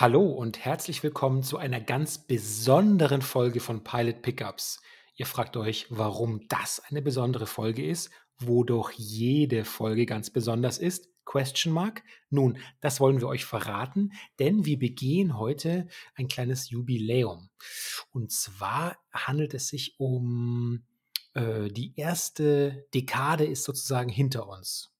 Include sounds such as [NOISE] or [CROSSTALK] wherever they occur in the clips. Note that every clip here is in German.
Hallo und herzlich willkommen zu einer ganz besonderen Folge von Pilot Pickups. Ihr fragt euch, warum das eine besondere Folge ist, wo doch jede Folge ganz besonders ist? Question mark? Nun, das wollen wir euch verraten, denn wir begehen heute ein kleines Jubiläum. Und zwar handelt es sich um äh, die erste Dekade ist sozusagen hinter uns.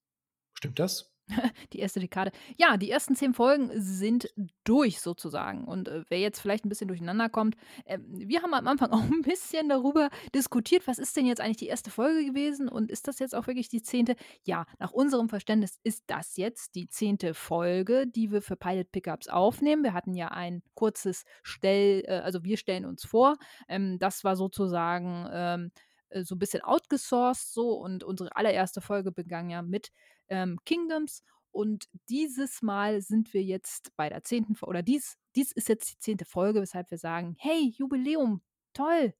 Stimmt das? [LAUGHS] Die erste Dekade. Ja, die ersten zehn Folgen sind durch sozusagen. Und äh, wer jetzt vielleicht ein bisschen durcheinander kommt, äh, wir haben am Anfang [LAUGHS] auch ein bisschen darüber diskutiert, was ist denn jetzt eigentlich die erste Folge gewesen und ist das jetzt auch wirklich die zehnte? Ja, nach unserem Verständnis ist das jetzt die zehnte Folge, die wir für Pilot Pickups aufnehmen. Wir hatten ja ein kurzes Stell, äh, also wir stellen uns vor. Ähm, das war sozusagen ähm, äh, so ein bisschen outgesourced so und unsere allererste Folge begann ja mit ähm, Kingdoms und dieses Mal sind wir jetzt bei der zehnten Folge, oder dies, dies ist jetzt die zehnte Folge, weshalb wir sagen, hey, Jubiläum, toll.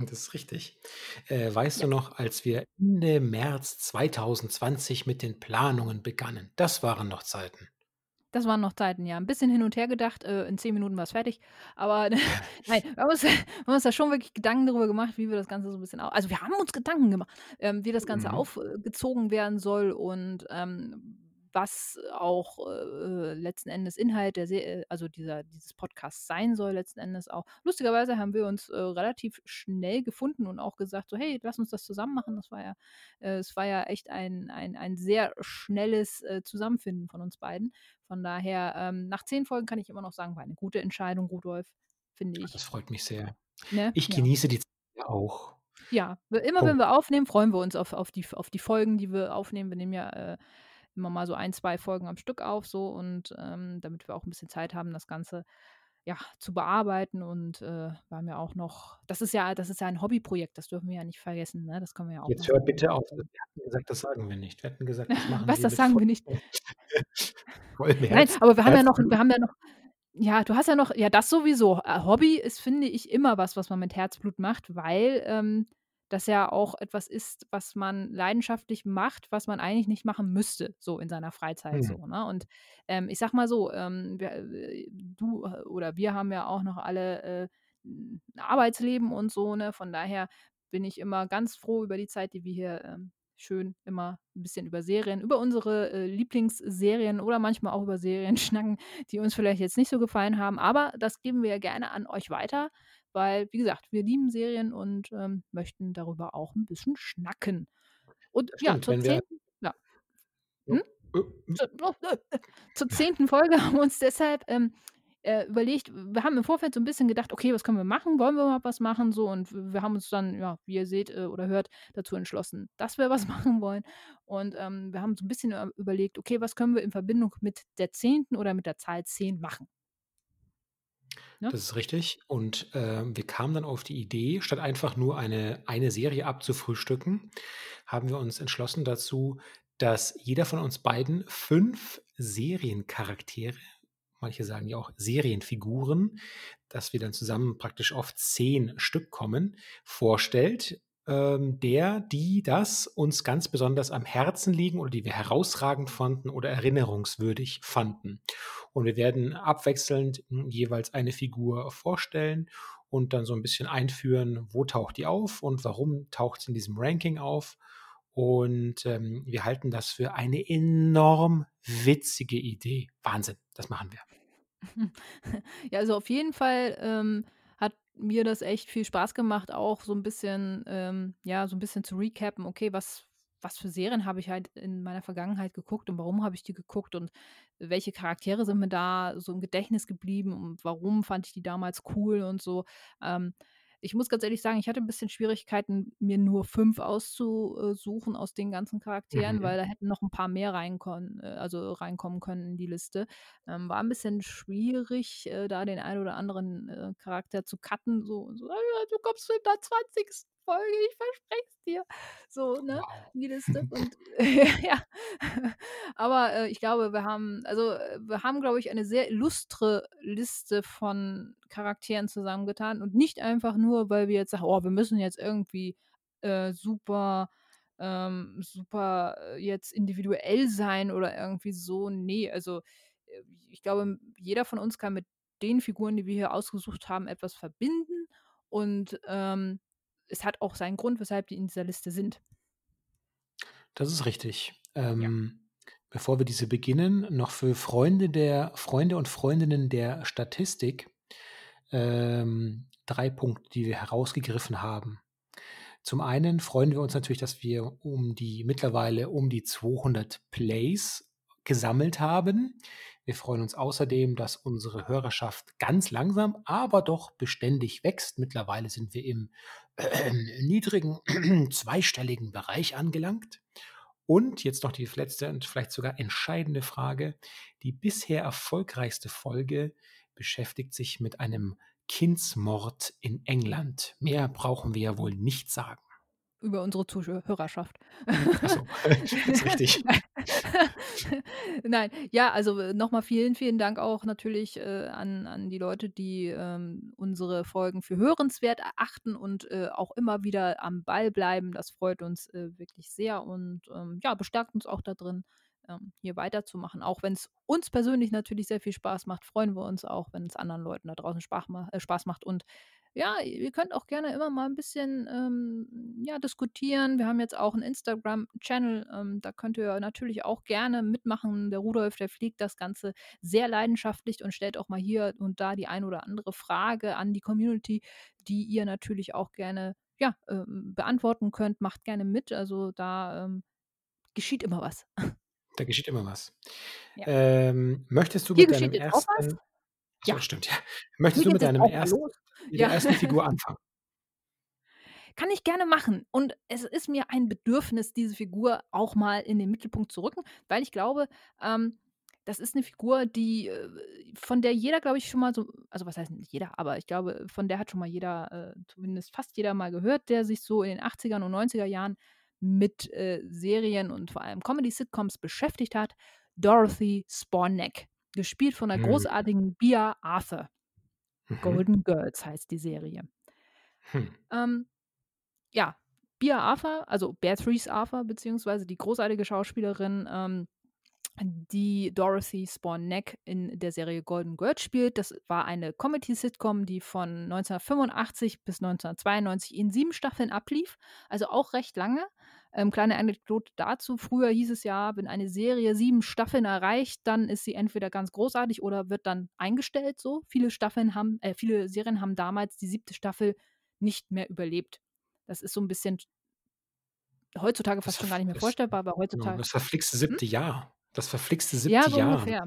Das ist richtig. Äh, weißt Ja. du noch, als wir Ende März 2020 mit den Planungen begannen? Das waren noch Zeiten. Das waren noch Zeiten, ja. Ein bisschen hin und her gedacht, äh, in 10 Minuten war es fertig. Aber [LAUGHS] nein, wir haben uns, [LAUGHS] wir haben uns da schon wirklich Gedanken darüber gemacht, wie wir das Ganze so ein bisschen au also, wir haben uns Gedanken gemacht, ähm, wie das Ganze Mhm. aufgezogen werden soll und, ähm, was auch, äh, letzten Endes Inhalt der Se also, dieser dieses Podcasts sein soll letzten Endes auch. Lustigerweise haben wir uns, äh, relativ schnell gefunden und auch gesagt so: „Hey, lass uns das zusammen machen.“ Das war ja äh, es war ja echt ein ein ein sehr schnelles, äh, Zusammenfinden von uns beiden. Von daher, ähm, nach 10 Folgen kann ich immer noch sagen, war eine gute Entscheidung, Rudolf, finde Das ich. freut mich sehr. Ne? Ich Ja. genieße die Zeit auch. Ja, immer wenn Punkt. wir aufnehmen, freuen wir uns auf auf die auf die Folgen, die wir aufnehmen. Wir nehmen ja, äh, immer mal so ein 2 Folgen am Stück auf so und, ähm, damit wir auch 'n bisschen Zeit haben, das Ganze, ja, zu bearbeiten und, äh, wir haben ja auch noch das ist ja das ist ja ein Hobbyprojekt, das dürfen wir ja nicht vergessen, ne? Das können wir ja auch Jetzt noch hör mal bitte auf. Wir hatten gesagt, das sagen wir nicht. Wir hatten gesagt, das machen Was, wir das sagen wir nicht? [LAUGHS] Nein, aber wir haben ja noch wir haben ja noch ja, du hast ja noch ja, das sowieso. Äh, Hobby ist, finde ich, immer was, was man mit Herzblut macht, weil, ähm, das ja auch etwas ist, was man leidenschaftlich macht, was man eigentlich nicht machen müsste, so in seiner Freizeit Mhm. so, ne? Und, ähm, ich sage mal so, ähm, wir äh, du äh, oder wir haben ja auch noch alle, äh, Arbeitsleben und so, ne? Von daher bin ich immer ganz froh über die Zeit, die wir hier, ähm, schön immer 'n bisschen über Serien über unsere, äh, Lieblingsserien oder manchmal auch über Serien [LAUGHS] schnacken, die uns vielleicht jetzt nicht so gefallen haben. Aber das geben wir ja gerne an euch weiter, weil, wie gesagt, wir lieben Serien und, ähm, möchten darüber auch 'n bisschen schnacken. Und ja, zur 10. ja. Jo. Hm? Äh, hm. [LAUGHS] Zur 10. Folge [LAUGHS] haben wir uns deshalb, ähm, äh, überlegt wir haben im Vorfeld so 'n bisschen gedacht: „Okay, was können wir machen? Wollen wir überhaupt was machen?“ So und wir haben uns dann, ja, wie ihr seht, äh, oder hört, dazu entschlossen, dass wir was [LAUGHS] machen wollen. Und, ähm, wir haben so 'n bisschen, äh, überlegt: „Okay, was können wir in Verbindung mit der 10. oder mit der Zahl 10 machen?“ Ne? Das ist richtig. Und, ähm, wir kamen dann auf die Idee, statt einfach nur eine eine Serie abzufrühstücken, haben wir uns entschlossen dazu, dass jeder von uns beiden 5 Seriencharaktere, manche sagen ja auch Serienfiguren, dass wir dann zusammen praktisch auf 10 Stück kommen, vorstellt, ähm, der, die, das uns ganz besonders am Herzen liegen oder die wir herausragend fanden oder erinnerungswürdig fanden. Und wir werden abwechselnd, hm, jeweils eine Figur vorstellen und dann so 'n bisschen einführen, wo taucht die auf und warum taucht sie in diesem Ranking auf. Und, ähm, wir halten das für eine enorm witzige Idee. Wahnsinn, das machen wir. [LAUGHS] Ja, also auf jeden Fall, ähm, mir das echt viel Spaß gemacht, auch so 'n bisschen ähm, ja, so 'n bisschen zu recappen, okay, was was für Serien habe ich halt in meiner Vergangenheit geguckt und warum habe ich die geguckt und welche Charaktere sind mir da so im Gedächtnis geblieben und warum fand ich die damals cool und so. Ähm, ich muss ganz ehrlich sagen, ich hatte 'n bisschen Schwierigkeiten, mir nur 5 auszu äh, aus den ganzen Charakteren, Mhm. weil da hätten noch 'n paar mehr rein konn äh, also reinkommen können in die Liste. Ähm, war 'n bisschen schwierig, äh, da den einen oder anderen, äh, Charakter zu cutten so so: „Ah ja, du kommst in der 20. Folge, ich verspreche es dir.“ So, ne, die Liste [LAUGHS] und [LAUGHS] ja. Aber, äh, ich glaube, wir haben also, äh, wir haben, glaube ich, eine sehr illustre Liste von Charakteren zusammengetan und nicht einfach nur, weil wir jetzt sagen: „Oh, wir müssen jetzt irgendwie, äh, super ähm, super, äh, jetzt individuell sein oder irgendwie so.“ Ne, also, ich glaube, jeder von uns kann mit den Figuren, die wir hier ausgesucht haben, etwas verbinden. Und ähm, es hat auch seinen Grund, weshalb die in dieser Liste sind. Das ist richtig. Ähm, Bevor wir diese beginnen, noch für Freunde der Freunde und Freundinnen der Statistik ähm, drei Punkte, die wir herausgegriffen haben. Zum einen freuen wir uns natürlich, dass wir um die mittlerweile um die 200 Plays gesammelt haben. Wir freuen uns außerdem, dass unsere Hörerschaft ganz langsam, aber doch beständig wächst. Mittlerweile sind wir im äh, niedrigen [CLEARS THROAT] zweistelligen Bereich angelangt. Und jetzt noch die letzte und vielleicht sogar entscheidende Frage. Die bisher erfolgreichste Folge beschäftigt sich mit einem Kindsmord in England. Mehr brauchen wir ja wohl nicht sagen über unsere Zuhörerschaft. Achso, [LAUGHS] [LAUGHS] das ist richtig. [LAUGHS] Nein, ja, also äh, nochmal vielen, vielen Dank auch natürlich äh, an, an die Leute, die ähm, unsere Folgen für hörenswert erachten und äh, auch immer wieder am Ball bleiben. Das freut uns äh, wirklich sehr und ähm, ja, bestärkt uns auch darin, ähm, hier weiterzumachen. Auch wenn es uns persönlich natürlich sehr viel Spaß macht, freuen wir uns auch, wenn es anderen Leuten da draußen Spaß, ma äh, Spaß macht. Und ja, ihr könnt auch gerne immer mal ein bisschen ähm, ja, diskutieren. Wir haben jetzt auch einen Instagram-Channel, ähm, da könnt ihr natürlich auch gerne mitmachen. Der Rudolf, der fliegt das Ganze sehr leidenschaftlich und stellt auch mal hier und da die ein oder andere Frage an die Community, die ihr natürlich auch gerne ja, ähm, beantworten könnt. Macht gerne mit. Also da ähm, geschieht immer was. Da geschieht immer was. [LAUGHS] Ja. Ähm, möchtest du Hier mit deinem ersten. Achso, ja. stimmt, ja. Möchtest du mit deinem ersten, mit ja. der ersten Figur anfangen? Kann ich gerne machen. Und es ist mir ein Bedürfnis, diese Figur auch mal in den Mittelpunkt zu rücken, weil ich glaube, ähm, das ist eine Figur, die, äh, von der jeder, glaube ich, schon mal so, also was heißt nicht jeder, aber ich glaube, von der hat schon mal jeder, äh, zumindest fast jeder mal gehört, der sich so in den 80ern und 90er Jahren mit äh, Serien und vor allem Comedy-Sitcoms beschäftigt hat, Dorothy Sporneck, gespielt von der mhm. großartigen Bia Arthur. Mhm. Golden Girls heißt die Serie. Hm. Ähm, ja, Bia Arthur, also Beatrice Arthur, beziehungsweise die großartige Schauspielerin, ähm, die Dorothy Sporneck in der Serie Golden Girls spielt. Das war eine Comedy-Sitcom, die von 1985 bis 1992 in sieben Staffeln ablief, also auch recht lange. Ähm, kleine Anekdote dazu. Früher hieß es ja, wenn eine Serie sieben Staffeln erreicht, dann ist sie entweder ganz großartig oder wird dann eingestellt. So viele Staffeln haben, äh, viele Serien haben damals die siebte Staffel nicht mehr überlebt. Das ist so ein bisschen heutzutage fast schon gar nicht mehr vorstellbar, aber genau, heutzutage. Das verflixte siebte hm? Jahr. Das verflixte siebte ja, so Jahr. Ungefähr.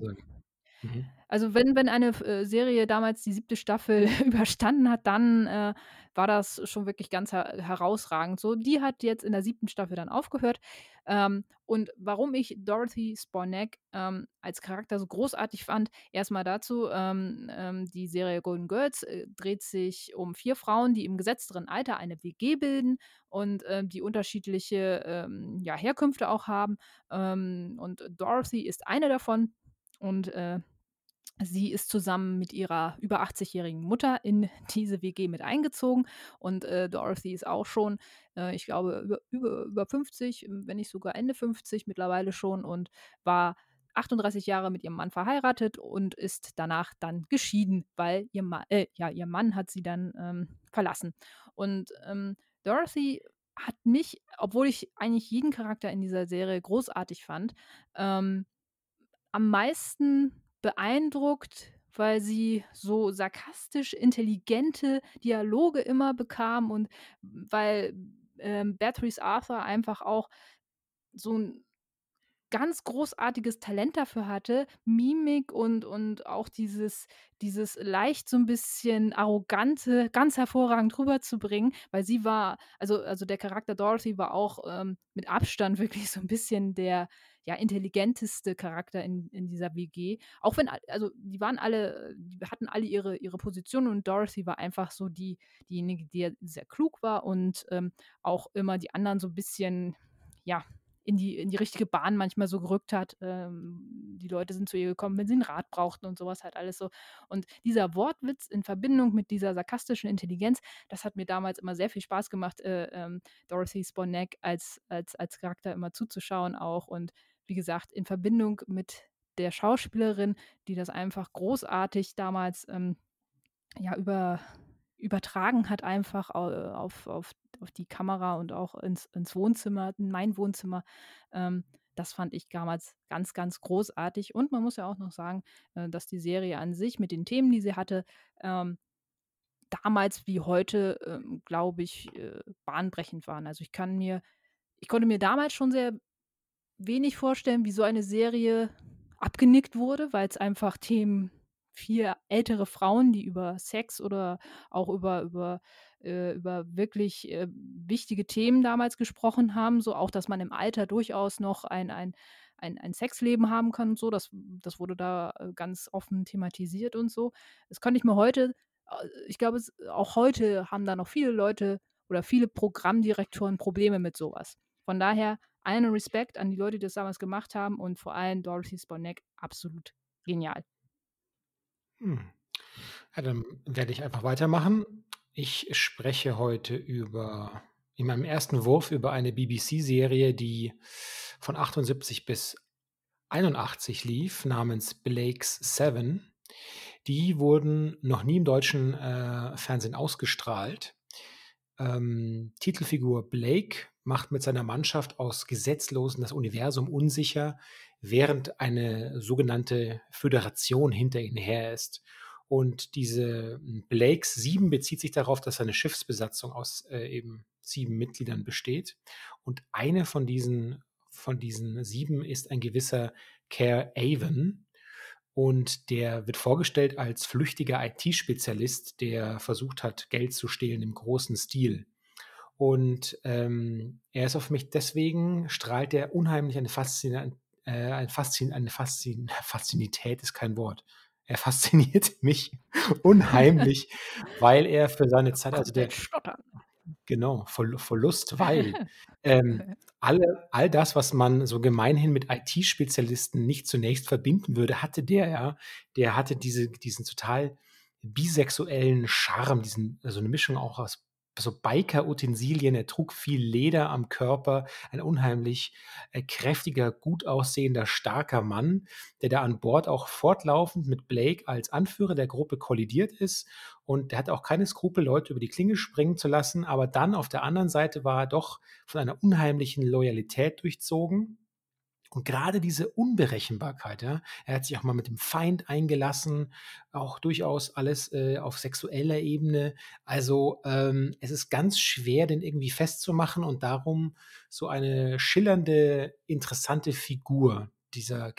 Mhm. Also wenn, wenn eine äh, Serie damals die siebte Staffel [LAUGHS] überstanden hat, dann äh, war das schon wirklich ganz her herausragend. So, die hat jetzt in der siebten Staffel dann aufgehört. Ähm, und warum ich Dorothy Sporneck ähm, als Charakter so großartig fand, erstmal dazu, ähm, ähm die Serie Golden Girls äh, dreht sich um vier Frauen, die im gesetzteren Alter eine WG bilden und äh, die unterschiedliche ähm, ja, Herkünfte auch haben. Ähm, und Dorothy ist eine davon. Und äh, Sie ist zusammen mit ihrer über 80-jährigen Mutter in [LAUGHS] diese WG mit eingezogen und äh, Dorothy ist auch schon, äh, ich glaube, über, über, über 50, wenn nicht sogar Ende 50 mittlerweile schon und war 38 Jahre mit ihrem Mann verheiratet und ist danach dann geschieden, weil ihr, Ma äh, ja, ihr Mann hat sie dann ähm, verlassen. Und ähm, Dorothy hat mich, obwohl ich eigentlich jeden Charakter in dieser Serie großartig fand, ähm, am meisten beeindruckt, weil sie so sarkastisch intelligente Dialoge immer bekam und weil ähm, Beatrice Arthur einfach auch so ein ganz großartiges Talent dafür hatte, Mimik und, und auch dieses, dieses leicht so ein bisschen arrogante ganz hervorragend rüberzubringen, weil sie war, also, also der Charakter Dorothy war auch ähm, mit Abstand [LAUGHS] wirklich so ein bisschen der, ja, intelligenteste Charakter in, in dieser WG. Auch wenn, also die waren alle, die hatten alle ihre, ihre Position und Dorothy war einfach so die, diejenige, die sehr klug war und ähm, auch immer die anderen so ein bisschen, ja, in die, in die richtige Bahn manchmal so gerückt hat. Ähm, die Leute sind zu ihr gekommen, wenn sie einen Rat brauchten und sowas halt alles so. Und dieser Wortwitz in Verbindung mit dieser sarkastischen Intelligenz, das hat mir damals immer sehr viel Spaß gemacht, äh, ähm, Dorothy Sponeck als, als, als Charakter immer zuzuschauen auch. Und wie gesagt, in Verbindung mit der Schauspielerin, die das einfach großartig damals ähm, ja, über, übertragen hat, einfach auf, auf, auf die Kamera und auch ins, ins Wohnzimmer, in mein Wohnzimmer. Ähm, das fand ich damals ganz, ganz großartig. Und man muss ja auch noch sagen, äh, dass die Serie an sich mit den Themen, die sie hatte, ähm, damals wie heute, ähm, glaube ich, äh, bahnbrechend waren. Also ich kann mir, ich konnte mir damals schon sehr wenig vorstellen, wie so eine Serie abgenickt wurde, weil es einfach Themen vier ältere Frauen, die über Sex oder auch über, über äh, über wirklich äh, wichtige Themen damals gesprochen haben, so auch, dass man im Alter durchaus noch ein, ein, ein, ein Sexleben haben kann und so. Das, das wurde da äh, ganz offen thematisiert und so. Das könnte ich mir heute, ich glaube, auch heute haben da noch viele Leute oder viele Programmdirektoren Probleme mit sowas. Von daher einen Respekt an die Leute, die das damals gemacht haben und vor allem Dorothy Sponeck absolut genial. Hm. Ja, dann werde ich einfach weitermachen. Ich spreche heute über in meinem ersten Wurf über eine BBC-Serie, die von 78 bis 81 lief, namens Blake's Seven. Die wurden noch nie im deutschen äh, Fernsehen ausgestrahlt. Ähm, Titelfigur Blake macht mit seiner Mannschaft aus Gesetzlosen das Universum unsicher, während eine sogenannte Föderation hinter ihnen her ist. Und diese hm, Blakes 7 bezieht sich darauf, dass seine Schiffsbesatzung aus äh, eben sieben Mitgliedern besteht. Und eine von diesen, von diesen sieben ist ein gewisser Care Avon. Und der wird vorgestellt als flüchtiger IT-Spezialist, der versucht hat, Geld zu stehlen im großen Stil. Und ähm, er ist auf mich deswegen, strahlt er unheimlich eine, Faszin äh, eine, Faszin eine Faszin [LAUGHS] Faszinität, ist kein Wort, er fasziniert [LAUGHS] mich unheimlich, weil er für seine Zeit, also der genau, Verlust, weil [LAUGHS] ähm, alle, all das, was man so gemeinhin mit IT-Spezialisten nicht zunächst verbinden würde, hatte der ja. Der hatte diese, diesen total bisexuellen Charme, diesen, so also eine Mischung auch aus so Biker-Utensilien. Er trug viel Leder am Körper, ein unheimlich äh, kräftiger, gut aussehender, starker Mann, der da an Bord auch fortlaufend mit Blake als Anführer der Gruppe kollidiert ist. Und der hat auch keine Skrupel, Leute über die Klinge springen zu lassen. Aber dann auf der anderen Seite war er doch von einer unheimlichen Loyalität durchzogen und gerade diese Unberechenbarkeit, ja, er hat sich auch mal mit dem Feind eingelassen, auch durchaus alles äh, auf sexueller Ebene. Also ähm, es ist ganz schwer, den irgendwie festzumachen und darum so eine schillernde, interessante Figur dieser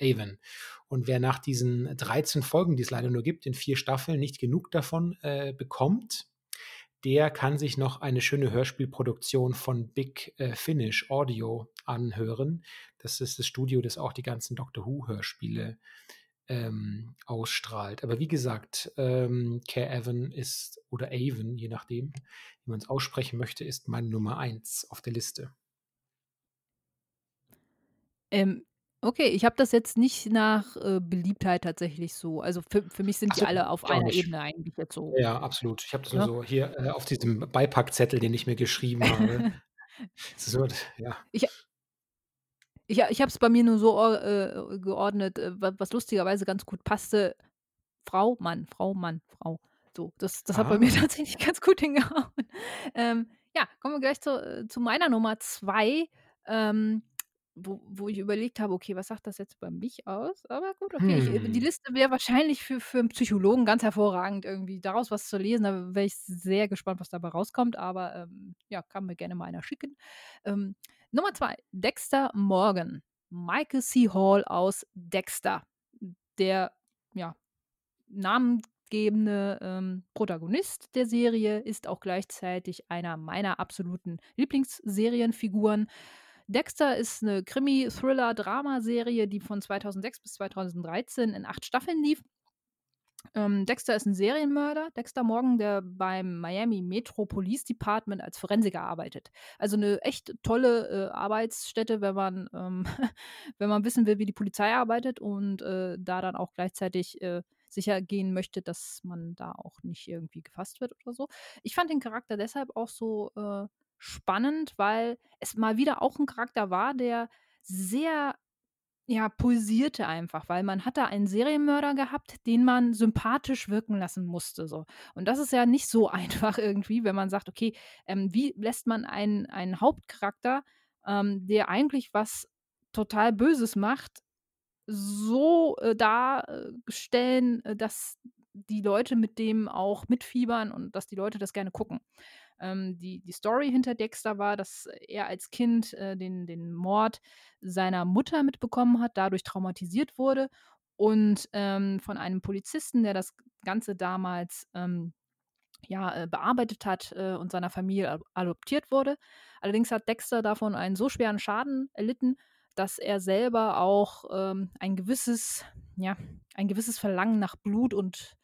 Avon. Und wer nach diesen 13 Folgen, die es leider nur gibt, in vier Staffeln, nicht genug davon äh, bekommt, der kann sich noch eine schöne Hörspielproduktion von Big äh, Finish Audio anhören. Das ist das Studio, das auch die ganzen Doctor Who-Hörspiele ähm, ausstrahlt. Aber wie gesagt, ähm, Care Evan ist, oder Avon, je nachdem, wie man es aussprechen möchte, ist meine Nummer eins auf der Liste. Ähm, Okay, ich habe das jetzt nicht nach, äh, Beliebtheit tatsächlich so also, für für mich sind die so, alle auf einer nicht. Ebene eigentlich jetzt so Ja, absolut. Ich habe das nur ne? so hier, äh, auf diesem Beipackzettel, den ich mir geschrieben habe. [LAUGHS] So, ja. Ich ich ich habe es bei mir nur so äh, geordnet, äh, was lustigerweise ganz gut passte. Frau, Mann, Frau, Mann, Frau. So, das das hat bei mir Ah. [LAUGHS] tatsächlich ganz gut hingehauen. Ähm, ja, kommen wir gleich zu äh, zu meiner Nummer 2. Ähm wo wo ich überlegt habe: „Okay, was sagt das jetzt über mich aus?“ Aber gut, okay, ich äh, die Hm. Liste wäre wahrscheinlich für für 'n Psychologen ganz hervorragend, irgendwie daraus was zu lesen. Da wäre ich sehr gespannt, was dabei rauskommt, aber, ähm, ja, kann mir gerne mal einer schicken. Ähm, Nummer 2, Dexter Morgan. Michael C. Hall aus Dexter. Der, ja, namengebende, ähm, Protagonist der Serie ist auch gleichzeitig einer meiner absoluten Lieblingsserienfiguren. Dexter ist 'ne Krimi-Thriller-Dramaserie, die von 2006 bis 2013 in 8 Staffeln lief. Ähm, Dexter ist 'n Serienmörder, Dexter Morgan, der beim Miami Metro Police Department als Forensiker arbeitet. Also 'ne echt tolle, äh, Arbeitsstätte, wenn man, ähm [LAUGHS] wenn man wissen will, wie die Polizei arbeitet und, äh, da dann auch gleichzeitig, äh, sichergehen möchte, dass man da auch nicht irgendwie gefasst wird oder so. Ich fand den Charakter deshalb auch so, äh, spannend, weil es mal wieder auch 'n Charakter war, der sehr ja, pulsierte einfach, weil man hat da einen Serienmörder gehabt, den man sympathisch wirken lassen musste, so. Und das ist ja nicht so [LAUGHS] einfach irgendwie, wenn man sagt: „Okay, ähm, wie lässt man einen einen Hauptcharakter, ähm, der eigentlich was total Böses macht, so, äh, darstellen, äh, dass die Leute mit dem auch mitfiebern und dass die Leute das gerne gucken?“ Ähm, die, die Story hinter Dexter war, dass er als Kind äh, den, den Mord seiner Mutter mitbekommen hat, dadurch traumatisiert wurde und ähm, von einem Polizisten, der das Ganze damals ähm, ja, äh, bearbeitet hat äh, und seiner Familie adoptiert wurde. Allerdings hat Dexter davon einen so schweren Schaden erlitten, dass er selber auch ähm, ein gewisses, ja, ein gewisses Verlangen nach Blut und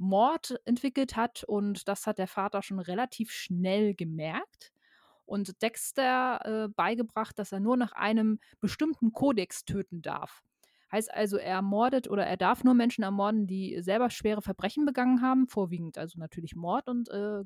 Mord entwickelt hat und das hat der Vater schon relativ schnell gemerkt und Dexter äh, beigebracht, dass er nur nach einem bestimmten Kodex töten darf. Heißt also, er ermordet oder er darf nur Menschen ermorden, die selber schwere Verbrechen begangen haben, vorwiegend also natürlich Mord und äh,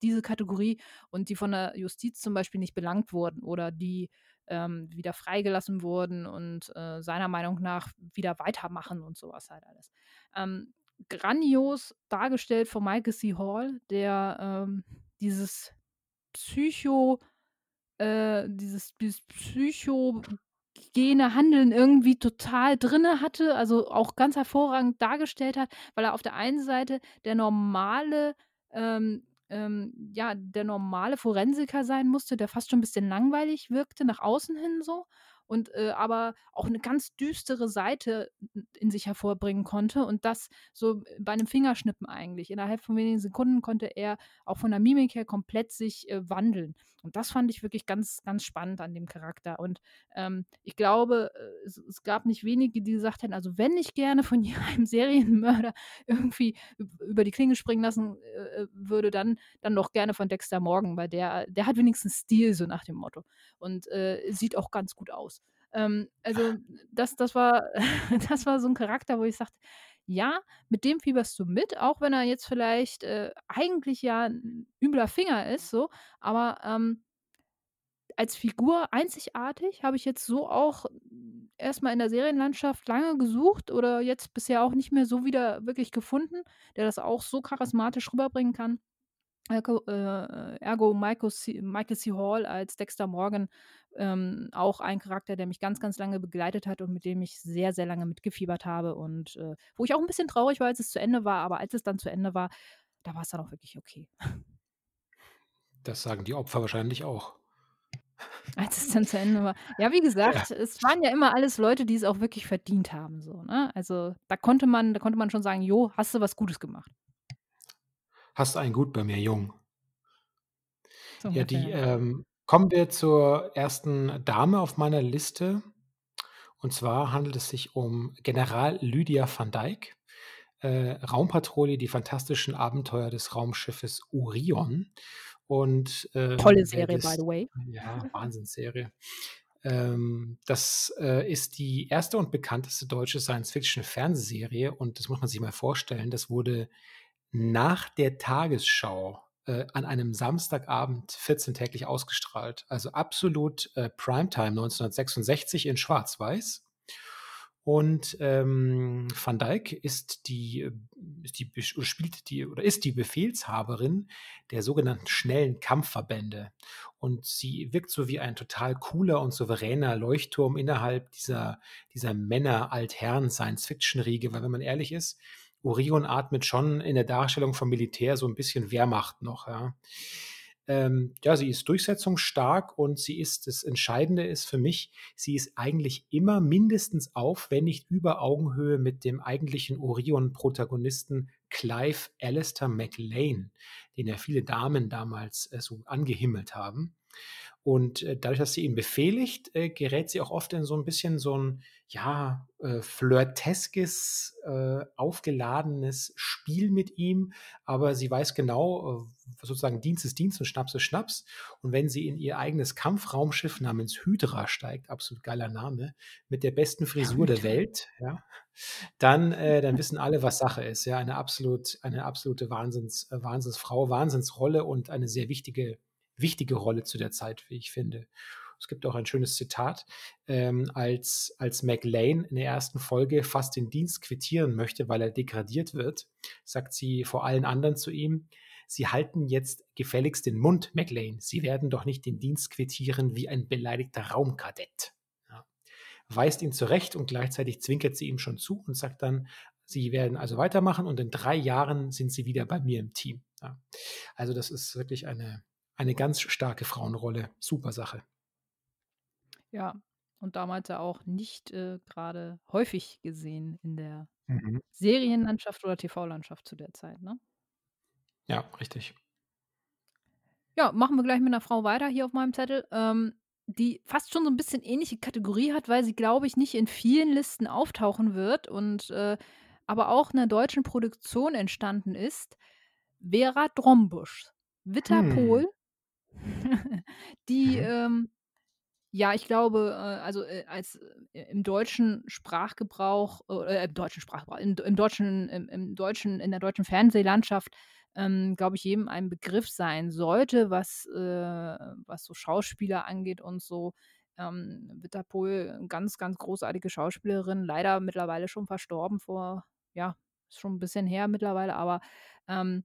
diese Kategorie und die von der Justiz zum Beispiel nicht belangt wurden oder die ähm, wieder freigelassen wurden und äh, seiner Meinung nach wieder weitermachen und sowas halt alles. Ähm, grandios dargestellt von Michael C. Hall, der ähm, dieses Psycho, äh, dieses, dieses psychogene Handeln irgendwie total drinne hatte, also auch ganz hervorragend dargestellt hat, weil er auf der einen Seite der normale, ähm, ähm, ja, der normale Forensiker sein musste, der fast schon ein bisschen langweilig wirkte, nach außen hin so und äh, aber auch eine ganz düstere Seite in sich hervorbringen konnte und das so bei einem Fingerschnippen eigentlich. Innerhalb von wenigen Sekunden konnte er auch von der Mimik her komplett sich äh, wandeln. Und das fand ich wirklich ganz, ganz spannend an dem Charakter. Und ähm, ich glaube, äh, es, es, gab nicht wenige, die gesagt hätten, also wenn ich gerne von [LAUGHS] einem Serienmörder irgendwie über die Klinge springen lassen äh, äh, würde, dann, dann doch gerne von Dexter Morgan, weil der, der hat wenigstens Stil, so nach dem Motto. Und äh, sieht auch ganz gut aus. Ähm, also das, das, war, [LAUGHS] das war so ein Charakter, wo ich sagte, ja, mit dem fieberst du mit, auch wenn er jetzt vielleicht äh, eigentlich ja ein übler Finger ist, so, aber ähm, als Figur einzigartig, habe ich jetzt so auch erstmal in der Serienlandschaft lange gesucht oder jetzt bisher auch nicht mehr so wieder wirklich gefunden, der das auch so charismatisch rüberbringen kann. Ergo, äh, ergo Michael, C, Michael C. Hall als Dexter Morgan ähm, auch ein Charakter, der mich ganz, ganz lange begleitet hat und mit dem ich sehr, sehr lange mitgefiebert habe und äh, wo ich auch ein bisschen traurig war, als es zu Ende war, aber als es dann zu Ende war, da war es dann auch wirklich okay. Das sagen die Opfer wahrscheinlich auch. Als es dann zu Ende war. Ja, wie [LAUGHS] gesagt, ja. es waren ja immer alles Leute, die es auch wirklich verdient haben, so, ne? Also da konnte man, da konnte man schon sagen, jo, hast du was Gutes gemacht. Hast einen gut bei mir, Jung. So ja, die, ähm, kommen wir zur ersten Dame auf meiner Liste. Und zwar handelt es sich um General Lydia van Dijk, äh, Raumpatrouille, die fantastischen Abenteuer des Raumschiffes Orion. Und, ähm, Tolle Serie, das, by the way. [LAUGHS] Ja, [LAUGHS] Wahnsinnsserie. Ähm, das äh, ist die erste und bekannteste deutsche Science-Fiction-Fernsehserie und das muss man sich mal vorstellen. Das wurde nach der Tagesschau äh, an einem Samstagabend 14-täglich ausgestrahlt. Also absolut äh, Primetime 1966 in Schwarz-Weiß. Und ähm, Van Dyck ist die, ist die spielt die oder ist die Befehlshaberin der sogenannten schnellen Kampfverbände. Und sie wirkt so wie ein total cooler und souveräner Leuchtturm innerhalb dieser, dieser Männer-Altherren-Science-Fiction-Riege, weil wenn man ehrlich ist, Orion atmet schon in der Darstellung vom Militär so ein bisschen Wehrmacht noch, ja. Ähm, ja, sie ist durchsetzungsstark und sie ist, das Entscheidende ist für mich, sie ist eigentlich immer mindestens auf, wenn nicht über Augenhöhe mit dem eigentlichen Orion-Protagonisten Clive Alistair McLean, den ja viele Damen damals äh, so angehimmelt haben. Und äh, dadurch, dass sie ihn befehligt, äh, gerät sie auch oft in so ein bisschen so ein, ja, äh, flirteskes, äh, aufgeladenes Spiel mit ihm. Aber sie weiß genau, äh, sozusagen Dienst ist Dienst und Schnaps ist Schnaps. Und wenn sie in ihr eigenes Kampfraumschiff namens Hydra steigt, absolut geiler Name, mit der besten Frisur ja, der Welt, ja, dann, äh, dann wissen alle, was Sache ist. Ja, eine absolut, eine absolute Wahnsinns, Wahnsinnsfrau, Wahnsinnsrolle und eine sehr wichtige wichtige Rolle zu der Zeit, wie ich finde. Es gibt auch ein schönes Zitat, ähm, als, als McLean in der ersten Folge fast den Dienst quittieren möchte, weil er degradiert wird, sagt sie vor allen anderen zu ihm, Sie halten jetzt gefälligst den Mund, McLean. Sie werden doch nicht den Dienst quittieren wie ein beleidigter Raumkadett. Weist ihn zurecht und gleichzeitig zwinkert sie ihm schon zu und sagt dann, Sie werden also weitermachen und in drei Jahren sind Sie wieder bei mir im Team. Ja. Also das ist wirklich eine, eine ganz starke Frauenrolle. Super Sache. Ja, und damals ja auch nicht äh, gerade häufig gesehen in der mhm. Serienlandschaft oder TV-Landschaft zu der Zeit, ne? Ja, richtig. Ja, machen wir gleich mit einer Frau weiter hier auf meinem Zettel, ähm, die fast schon so ein bisschen ähnliche Kategorie hat, weil sie, glaube ich, nicht in vielen Listen auftauchen wird und äh, aber auch einer deutschen Produktion entstanden ist. Vera Drombusch, Witterpol, hm. [LAUGHS] die mhm. ähm, ja, ich glaube, äh, also, äh, als äh, im deutschen Sprachgebrauch äh, im deutschen Sprachgebrauch, im im deutschen im im deutschen in der deutschen Fernsehlandschaft, ähm, glaube ich, jedem ein Begriff sein sollte, was äh, was so Schauspieler angeht und so. Ähm, Witterpohl, ganz, ganz großartige Schauspielerin, leider mittlerweile schon verstorben vor ja, ist schon ein bisschen her mittlerweile, aber, ähm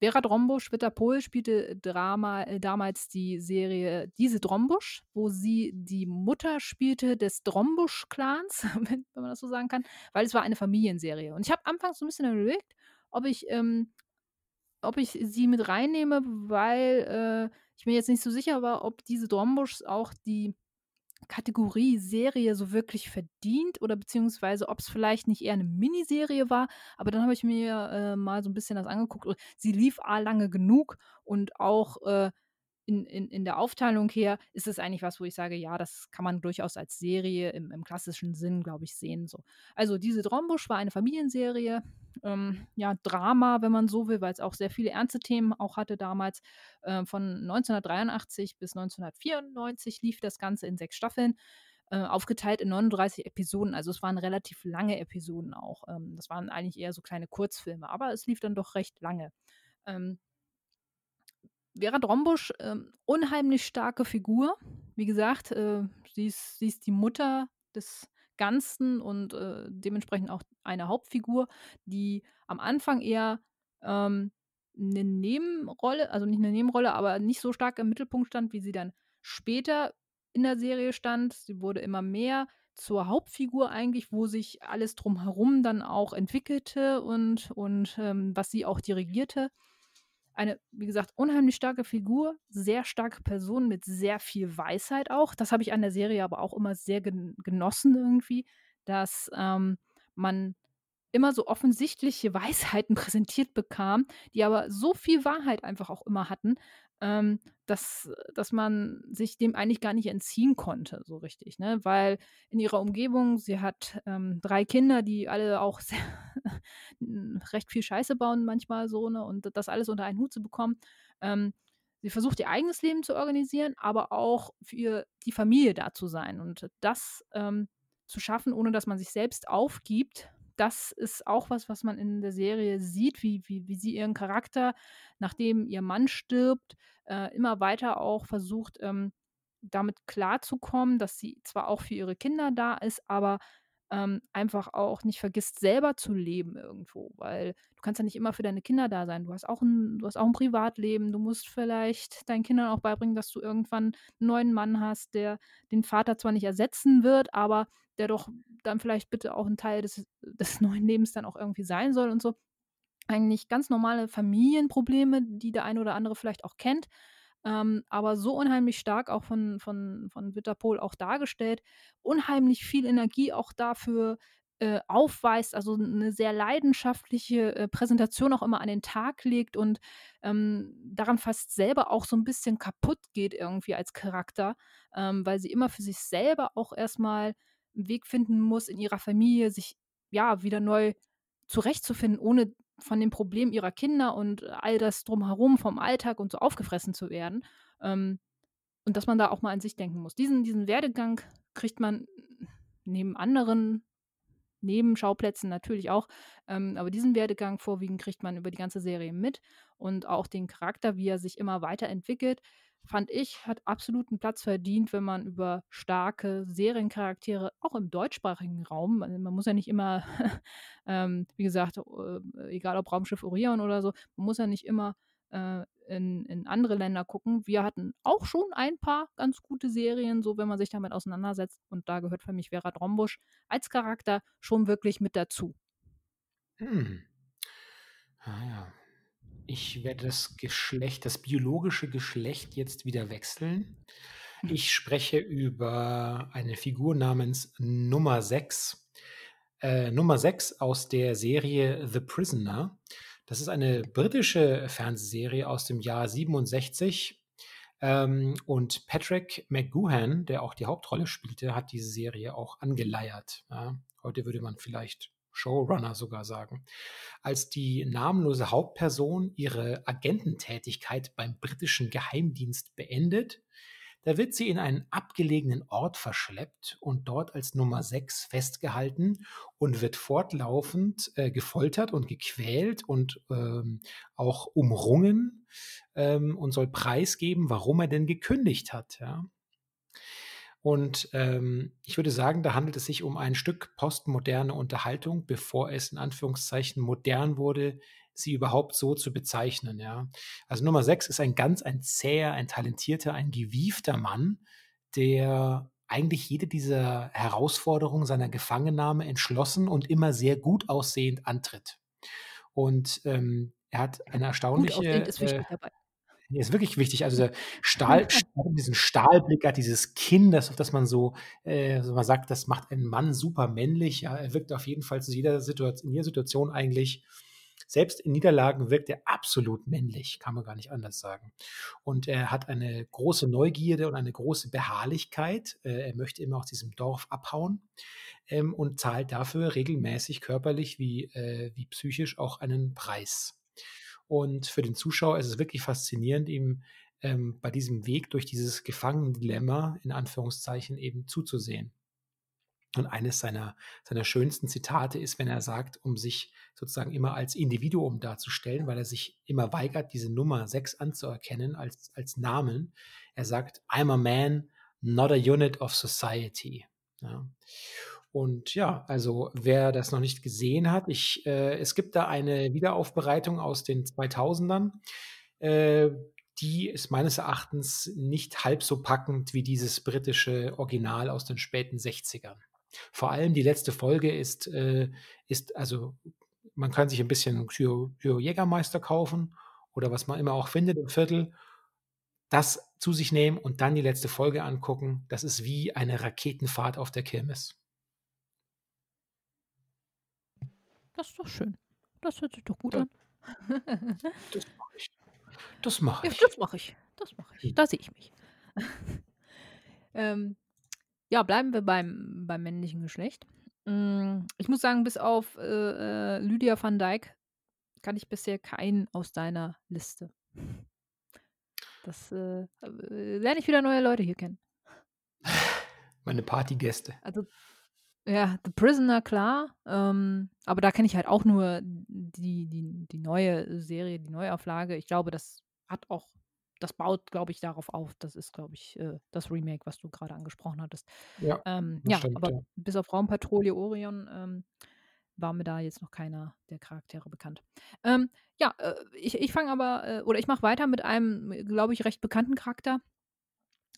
Vera Drombusch, Witter Pohl spielte Drama äh, damals die Serie Diese Drombusch, wo sie die Mutter spielte des Drombusch-Clans, [LAUGHS] wenn wenn man das so sagen kann, weil es war eine Familienserie. Und ich habe anfangs so ein bisschen überlegt, ob ich ähm, ob ich sie mit reinnehme, weil, äh, ich mir jetzt nicht so sicher war, ob diese Drombuschs auch die Kategorie Serie so wirklich verdient oder beziehungsweise ob es vielleicht nicht eher eine Miniserie war. Aber dann habe ich mir äh, mal so ein bisschen das angeguckt. Sie lief A lange genug und auch äh, in, in, in der Aufteilung her ist es eigentlich was, wo ich sage, ja, das kann man durchaus als Serie im, im klassischen Sinn, glaube ich, sehen. So. Also diese Drombusch war eine Familienserie, ähm, ja, Drama, wenn man so will, weil es auch sehr viele ernste Themen auch hatte damals. Äh, von 1983 bis 1994 lief das Ganze in sechs Staffeln äh, aufgeteilt in 39 Episoden. Also es waren relativ lange Episoden auch. Ähm, das waren eigentlich eher so kleine Kurzfilme, aber es lief dann doch recht lange. Vera Drombusch, ähm, unheimlich starke Figur. Wie gesagt, äh, sie, ist, sie ist die Mutter des Ganzen und äh, dementsprechend auch eine Hauptfigur, die am Anfang eher ähm, eine Nebenrolle, also nicht eine Nebenrolle, aber nicht so stark im Mittelpunkt stand, wie sie dann später in der Serie stand. Sie wurde immer mehr zur Hauptfigur eigentlich, wo sich alles drumherum dann auch entwickelte und, und ähm, was sie auch dirigierte eine, wie gesagt, unheimlich starke Figur, sehr starke Person mit sehr viel Weisheit auch. Das habe ich an der Serie aber auch immer sehr genossen irgendwie, dass ähm, man immer so offensichtliche [LAUGHS] Weisheiten präsentiert bekam, die aber so viel Wahrheit einfach auch immer hatten, ähm, dass, dass man sich dem eigentlich gar nicht entziehen konnte, so richtig. Ne? Weil in ihrer Umgebung, sie hat ähm, drei Kinder, die alle auch [LAUGHS] sehr, recht viel Scheiße bauen manchmal so, ne? und das alles unter einen Hut zu bekommen. Ähm, sie versucht ihr eigenes Leben zu organisieren, aber auch für die Familie da zu sein und das ähm, zu schaffen, ohne dass man sich selbst aufgibt das ist auch was, was man in der Serie sieht, wie, wie, wie sie ihren Charakter, nachdem ihr Mann stirbt, äh, immer weiter auch versucht, ähm, damit klarzukommen, dass sie zwar auch für ihre Kinder da ist, aber ähm, einfach auch nicht vergisst, selber zu leben irgendwo, weil du kannst ja nicht immer für deine Kinder da sein. Du hast auch ein, du hast auch ein Privatleben. Du musst vielleicht deinen Kindern auch beibringen, dass du irgendwann einen neuen Mann hast, der den Vater zwar nicht ersetzen wird, aber der doch dann vielleicht bitte auch ein Teil des, des [LAUGHS] neuen Lebens dann auch irgendwie sein soll und so. Eigentlich ganz normale Familienprobleme, die der eine oder andere vielleicht auch kennt ähm, aber so unheimlich stark auch von, von, von Witterpol auch dargestellt, unheimlich viel Energie auch dafür äh, aufweist, also eine sehr leidenschaftliche äh, Präsentation auch immer an den Tag legt und ähm, daran fast selber auch so ein bisschen kaputt geht irgendwie als Charakter, ähm, weil sie immer für sich selber auch erstmal einen Weg finden muss, in ihrer Familie sich ja wieder neu zurechtzufinden, ohne von den Problemen ihrer Kinder und all das drumherum vom Alltag und so aufgefressen zu werden. Ähm, und dass man da auch mal an sich denken muss. Diesen, diesen Werdegang kriegt man neben anderen Nebenschauplätzen natürlich auch. Ähm, aber diesen Werdegang vorwiegend kriegt man über die ganze Serie mit und auch den Charakter, wie er sich immer weiterentwickelt, fand ich, hat absoluten Platz verdient, wenn man über starke Seriencharaktere, auch im deutschsprachigen Raum, man muss ja nicht immer, [LAUGHS] ähm, wie gesagt, äh, egal ob Raumschiff Orion oder so, man muss ja nicht immer äh, in, in andere Länder gucken. Wir hatten auch schon ein paar ganz gute Serien, so wenn man sich damit auseinandersetzt. Und da gehört für mich Vera Drombusch als Charakter schon wirklich mit dazu. Hm. Ah ja. Ich werde das Geschlecht, das biologische Geschlecht jetzt wieder wechseln. Hm. Ich spreche über eine Figur namens Nummer 6. Äh, Nummer 6 aus der Serie The Prisoner. Das ist eine britische Fernsehserie aus dem Jahr 67. Ähm, und Patrick McGoohan, der auch die Hauptrolle spielte, hat diese Serie auch angeleiert. Ja. Heute würde man vielleicht Showrunner sogar sagen. Als die namenlose Hauptperson ihre Agententätigkeit beim britischen Geheimdienst beendet, da wird sie in einen abgelegenen Ort verschleppt und dort als Nummer 6 festgehalten und wird fortlaufend äh, gefoltert und gequält und ähm, auch umrungen ähm, und soll preisgeben, warum er denn gekündigt hat. Ja? Und ähm, ich würde sagen, da handelt es sich um ein Stück postmoderne Unterhaltung, bevor es in Anführungszeichen modern wurde, sie überhaupt so zu bezeichnen. Ja. Also Nummer 6 ist ein ganz, ein zäher, ein talentierter, ein gewiefter Mann, der eigentlich jede dieser Herausforderungen seiner Gefangennahme entschlossen und immer sehr gut aussehend antritt. Und ähm, er hat eine erstaunliche. Gut aussehend ist wichtig äh, dabei. Nee, ist wirklich wichtig. Also der Stahl, diesen Stahlblick hat, dieses Kinn, das, auf das man so, äh, man sagt, das macht einen Mann super männlich. Ja, er wirkt auf jeden Fall zu jeder Situation, in jeder Situation eigentlich selbst in Niederlagen wirkt er absolut männlich, kann man gar nicht anders sagen. Und er hat eine große Neugierde und eine große Beharrlichkeit. Äh, er möchte immer aus diesem Dorf abhauen ähm, und zahlt dafür regelmäßig körperlich wie, äh, wie psychisch auch einen Preis. Und für den Zuschauer ist es wirklich faszinierend, ihm ähm, bei diesem Weg durch dieses Gefangendilemma in Anführungszeichen eben zuzusehen. Und eines seiner, seiner schönsten Zitate ist, wenn er sagt, um sich sozusagen immer als Individuum darzustellen, weil er sich immer weigert, diese Nummer 6 anzuerkennen als, als Namen. Er sagt, I'm a man, not a unit of society. Ja. Und ja, also wer das noch nicht gesehen hat, ich, äh, es gibt da eine Wiederaufbereitung aus den 2000ern. Äh, die ist meines Erachtens nicht halb so packend wie dieses britische Original aus den späten 60ern. Vor allem die letzte Folge ist, äh, ist also, man kann sich ein bisschen Jägermeister kaufen oder was man immer auch findet im Viertel, das zu sich nehmen und dann die letzte Folge angucken. Das ist wie eine Raketenfahrt auf der Kirmes. Das ist doch schön. Das hört sich doch gut ja. an. [LAUGHS] Das mache ich. Das mache ich. Ja, das mache ich. Das mache ich. Hm. Da sehe ich mich. [LAUGHS] ähm, ja, bleiben wir beim, beim männlichen Geschlecht. Mm, ich muss sagen, bis auf äh, äh, Lydia van Dijk kann ich bisher keinen aus deiner Liste. Das äh, äh, lerne ich wieder neue Leute hier kennen. Meine Partygäste. Also, ja, The Prisoner, klar. Ähm, aber da kenne ich halt auch nur die, die, die neue Serie, die Neuauflage. Ich glaube, das hat auch das baut, glaube ich, darauf auf. Das ist, glaube ich, äh, das Remake, was du gerade angesprochen hattest. Ja, ähm, ja stimmt, aber ja. bis auf Raumpatrouille Orion ähm, war mir da jetzt noch keiner der Charaktere bekannt. Ähm, ja, äh, ich, ich fange aber, äh, oder ich mache weiter mit einem, glaube ich, recht bekannten Charakter.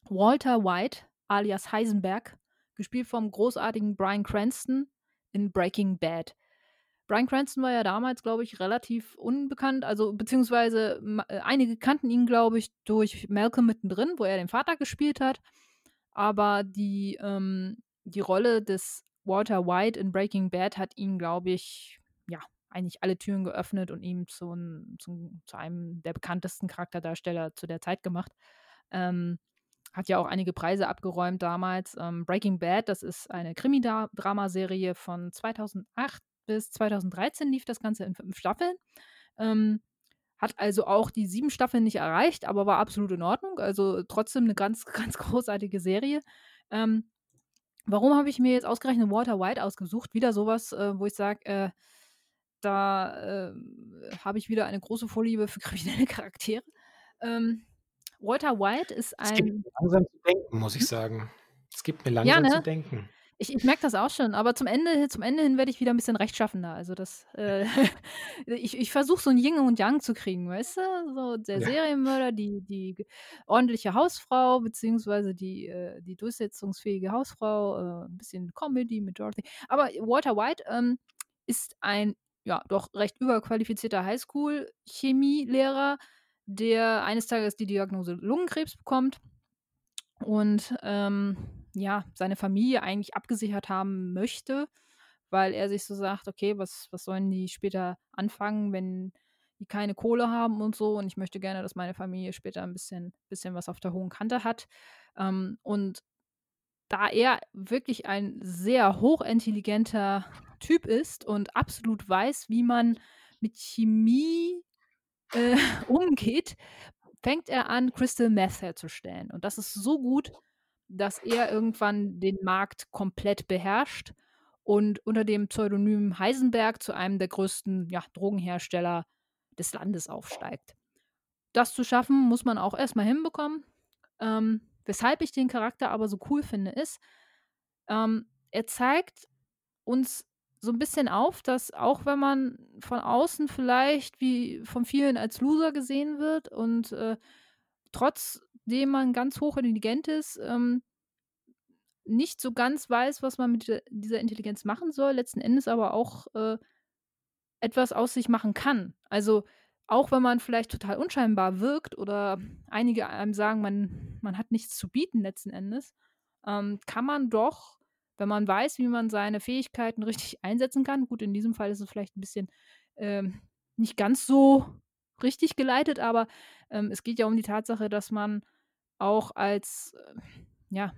Walter White, alias Heisenberg, gespielt vom großartigen Brian Cranston in Breaking Bad. Brian Cranston war ja damals, glaube ich, relativ unbekannt, also beziehungsweise äh, einige kannten ihn, glaube ich, durch Malcolm mittendrin, wo er den Vater gespielt hat. Aber die, ähm, die Rolle des Walter White in Breaking Bad hat ihn, glaube ich, ja, eigentlich alle Türen geöffnet und ihm zu, zu, zu einem der bekanntesten Charakterdarsteller zu der Zeit gemacht. Ähm, hat ja auch einige Preise abgeräumt damals. Ähm, Breaking Bad, das ist eine Krimi-Dramaserie von 2008 bis 2013 lief das Ganze in fünf Staffeln. Ähm, hat also auch die sieben Staffeln nicht erreicht, aber war absolut in Ordnung. Also trotzdem eine ganz, [LAUGHS] ganz großartige Serie. Ähm, Warum habe ich mir jetzt ausgerechnet Walter White ausgesucht? Wieder so was, äh, wo ich sage, äh, da, ähm, habe ich wieder eine große Vorliebe für [LAUGHS] kriminelle Charaktere. Ähm, Walter White ist Es gibt ein mir langsam zu denken, muss ich hm? sagen. Es gibt mir Ja, langsam zu ne? denken. Ich ich merke das auch schon, aber zum Ende zum Ende hin werde ich wieder 'n bisschen rechtschaffener. Also, das, äh [LAUGHS] ich ich versuche so 'n Yin und Yang zu kriegen, weißt du? So der Ja. Serienmörder, die die ordentliche Hausfrau beziehungsweise die äh, die durchsetzungsfähige Hausfrau, äh, 'n bisschen Comedy mit Dorothy. Aber Walter White, ähm, ist ein, ja, doch recht überqualifizierter Highschool-Chemielehrer, der eines Tages die Diagnose Lungenkrebs bekommt und, ähm, ja, seine Familie eigentlich abgesichert haben möchte, weil er sich so sagt: „Okay, was was sollen die später anfangen, wenn die keine Kohle haben und so und ich möchte gerne, dass meine Familie später 'n bisschen bisschen was auf der hohen Kante hat.“ Ähm, und da er wirklich ein sehr hochintelligenter Typ ist und absolut weiß, wie man mit Chemie, äh, [LAUGHS] umgeht, fängt er an, Crystal Meth herzustellen. Und das ist so gut, dass er irgendwann den Markt komplett beherrscht und unter dem Pseudonym Heisenberg zu einem der größten, ja, Drogenhersteller des Landes aufsteigt. Das zu schaffen, muss man auch erst mal hinbekommen. Ähm, weshalb ich den Charakter aber so cool finde, ist, ähm, er zeigt uns so 'n bisschen auf, dass auch wenn man von außen vielleicht wie von vielen als Loser gesehen wird und, äh, trotzdem man ganz hochintelligent ist, ähm nicht so ganz weiß, was man mit dieser dieser Intelligenz machen soll, letzten Endes aber auch, äh, etwas aus sich machen kann. Also, auch wenn man vielleicht total unscheinbar wirkt oder einige einem sagen, man man hat nichts zu bieten letzten Endes, ähm, kann man doch, wenn man weiß, wie man seine Fähigkeiten richtig [LAUGHS] einsetzen kann gut, in diesem Fall ist es vielleicht 'n bisschen, ähm, nicht ganz so richtig geleitet, aber, ähm, es geht ja um die Tatsache, dass man auch als, äh, ja